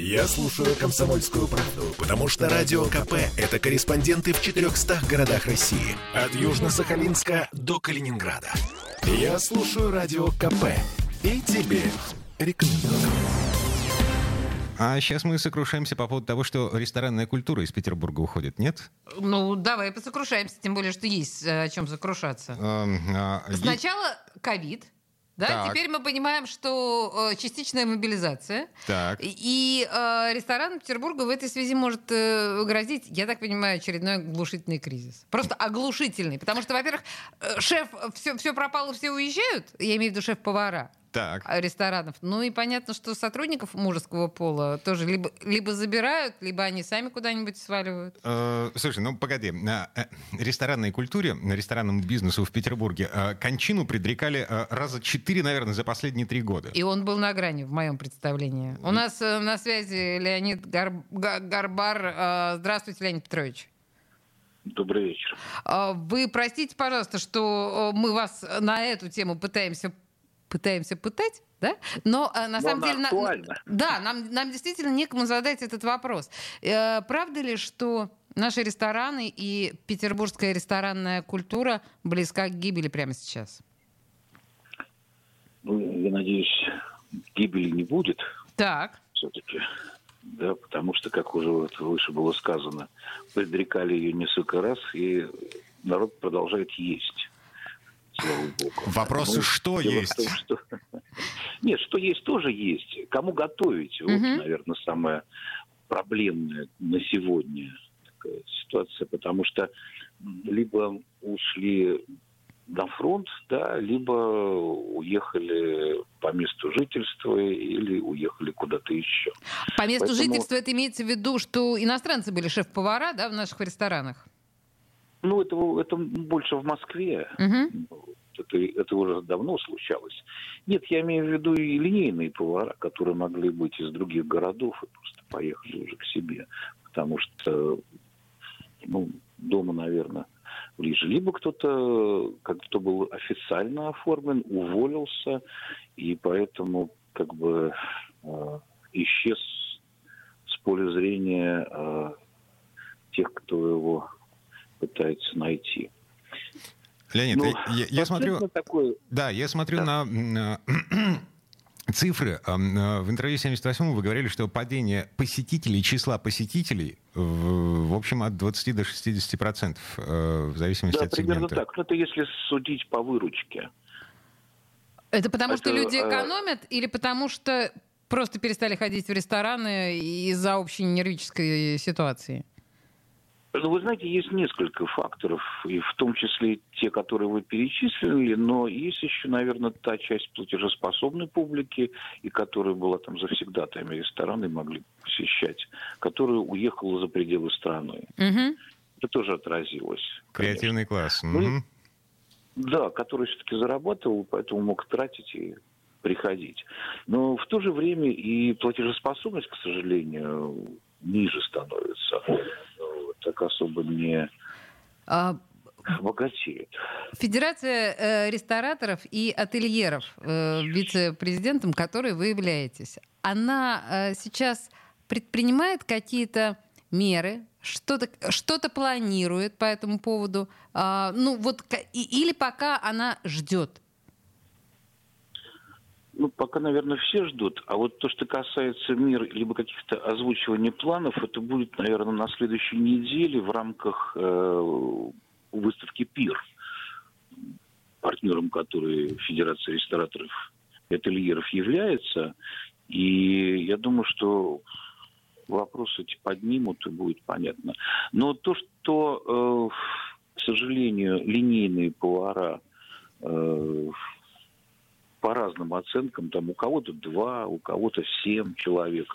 Я слушаю «Комсомольскую правду», потому что «Радио КП» — это корреспонденты в 400 городах России. От Южно-Сахалинска до Калининграда. Я слушаю «Радио КП» и тебе рекомендую. А сейчас мы сокрушаемся по поводу того, что ресторанная культура из Петербурга уходит, нет? Ну, давай посокрушаемся, тем более, что есть э, о чем сокрушаться. Эм, а, Сначала ковид, да, Так. теперь мы понимаем, что э, частичная мобилизация. Так. И э, ресторан Петербурга в этой связи может э, грозить, я так понимаю, очередной оглушительный кризис. Просто оглушительный. Потому что, во-первых, э, шеф, все, все пропало, все уезжают. Я имею в виду шеф-повара Так. э, ресторанов. Ну и понятно, что сотрудников мужеского пола тоже либо, либо забирают, либо они сами куда-нибудь сваливают. Э, Слушай, ну погоди. А, э, Ресторанной культуре, ресторанному бизнесу в Петербурге э, кончину предрекали э, раза четыре, наверное, за последние три года. И он был на грани, в моем представлении. У нас э, на связи Леонид Гар- Га- Гарбар. Э, Здравствуйте, Леонид Петрович. Добрый вечер. Э, Вы простите, пожалуйста, что мы вас на эту тему пытаемся пытаемся пытать, да? Но э, на Но самом деле... на- да, нам, нам действительно некому задать этот вопрос. Э, правда ли, что наши рестораны и петербургская ресторанная культура близка к гибели прямо сейчас? Ну, я надеюсь, гибели не будет Так. все-таки. Да, потому что, как уже вот выше было сказано, предрекали ее несколько раз, и народ продолжает есть. Слава богу. Вопрос, Ну, что есть? том, что- Нет, что есть, тоже есть. Кому готовить? Вот, наверное, самая проблемная на сегодня такая ситуация, потому что либо ушли на фронт, да, либо уехали по месту жительства или уехали куда-то еще. По месту Поэтому- жительства это имеется в виду, что иностранцы были шеф-повара да, в наших ресторанах? Ну, это, это больше в Москве. Мгм. Это, это уже давно случалось. Нет, я имею в виду и линейные повара, которые могли быть из других городов и просто поехали уже к себе. Потому что ну, дома, наверное, ближе. Либо кто-то, как кто был официально оформлен, уволился, и поэтому как бы э, исчез с поля зрения э, тех, кто его пытается найти. Леонид, Ну, я, я смотрю... такое Да, я смотрю Да. на м, цифры. Ам, э, В интервью 78 вы говорили, что падение посетителей, числа посетителей, в, общем, от 20 до 60 процентов, э, в зависимости Да, от примерно сегмента. так. Ну, это если судить по выручке. Это потому, что Это, люди э, экономят или потому, что просто перестали ходить в рестораны из-за общей нервической ситуации? Ну, вы знаете, есть несколько факторов, и в том числе те, которые вы перечислили, но есть еще, наверное, та часть платежеспособной публики, и которая была там завсегдатаями рестораны и могли посещать, которая уехала за пределы страны. Мгм. Это тоже отразилось. конечно. Креативный класс. Ну. Да, который все-таки зарабатывал, поэтому мог тратить и приходить. Но в то же время и платежеспособность, к сожалению, ниже становится. Не А, богатеет. Федерация э, рестораторов и ательеров, э, вице-президентом которой вы являетесь, она э, сейчас предпринимает какие-то меры, что-то что планирует по этому поводу, А, ну вот или пока она ждет. Ну, пока, наверное, все ждут. А вот то, что касается мир, либо каких-то озвучиваний планов, это будет, наверное, на следующей неделе в рамках э, выставки «Пир», партнером которой Федерация рестораторов и ательеров является. И я думаю, что вопросы эти поднимут, и будет понятно. Но то, что, э, к сожалению, линейные повара э, по разным оценкам, там у кого-то два, у кого-то семь человек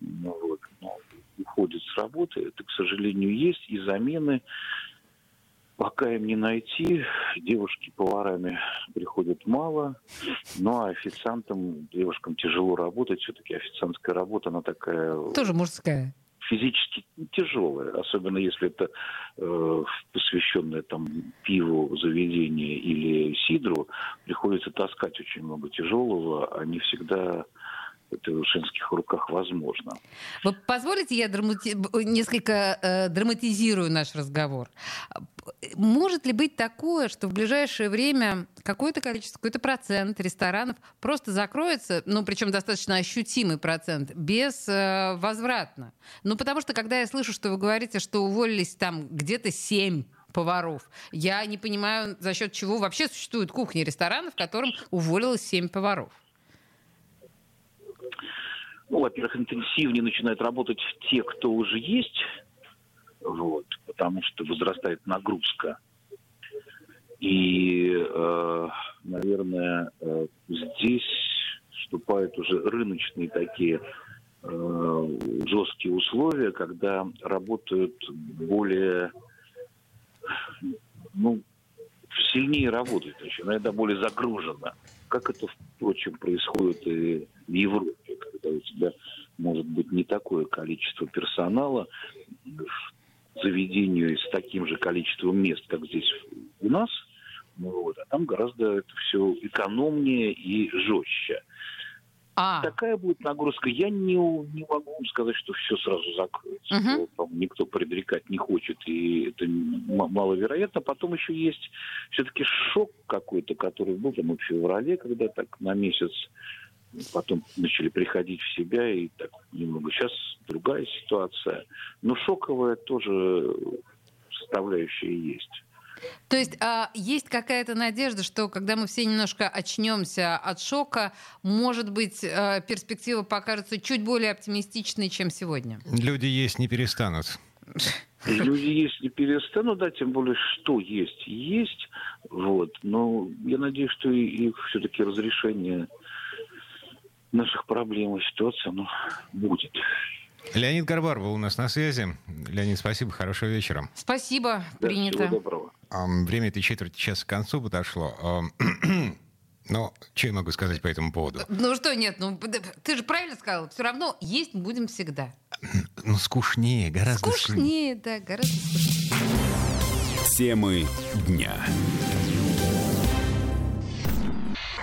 ну, вот, ну, уходят с работы. Это, к сожалению, есть. И замены пока им не найти. Девушки поварами приходят мало. Ну, а официантам, девушкам тяжело работать. Все-таки официантская работа, она такая Тоже мужская. Физически тяжелая, особенно если это э, посвященное там пиву заведение или сидру, приходится таскать очень много тяжелого, а не всегда в женских руках возможно. Вы позволите, я драмати... несколько э, драматизирую наш разговор. Может ли быть такое, что в ближайшее время какое-то количество, какой-то процент ресторанов просто закроется, ну, причем достаточно ощутимый процент, без э, возвратно? Ну, потому что, когда я слышу, что вы говорите, что уволились там где-то 7 поваров. Я не понимаю, за счет чего вообще существуют кухни ресторанов, в котором уволилось 7 поваров. Ну, во-первых, интенсивнее начинают работать те, кто уже есть, вот, потому что возрастает нагрузка. И, э, наверное, э, здесь вступают уже рыночные такие э, жесткие условия, когда работают более, ну, сильнее работают еще, иногда более загружено. Как это, впрочем, происходит и в Европе, когда у тебя может быть не такое количество персонала, заведению с таким же количеством мест, как здесь у нас, ну, вот, а там гораздо это все экономнее и жестче. А. Такая будет нагрузка. Я не, не могу вам сказать, что все сразу закроется. Угу. Никто предрекать не хочет, и это маловероятно. Потом еще есть все-таки шок какой-то, который был там в феврале, когда так на месяц потом начали приходить в себя, и так немного. Сейчас другая ситуация. Но шоковая тоже составляющая есть. То есть а, есть какая-то надежда, что когда мы все немножко очнемся от шока, может быть, а, перспектива покажется чуть более оптимистичной, чем сегодня? Люди есть не перестанут. Люди есть не перестанут, да, тем более, что есть, есть. Вот. Но я надеюсь, что и, и все-таки разрешение наших проблем и ситуации, оно будет. Леонид Горбар был у нас на связи. Леонид, спасибо, хорошего вечера. Спасибо, да, принято. Всего доброго. Время этой четверти часа к концу подошло. Но что я могу сказать по этому поводу? Ну что нет, ну ты же правильно сказал, все равно есть будем всегда. Ну скучнее, гораздо скучнее. Скучнее, да, гораздо скучнее. Темы дня.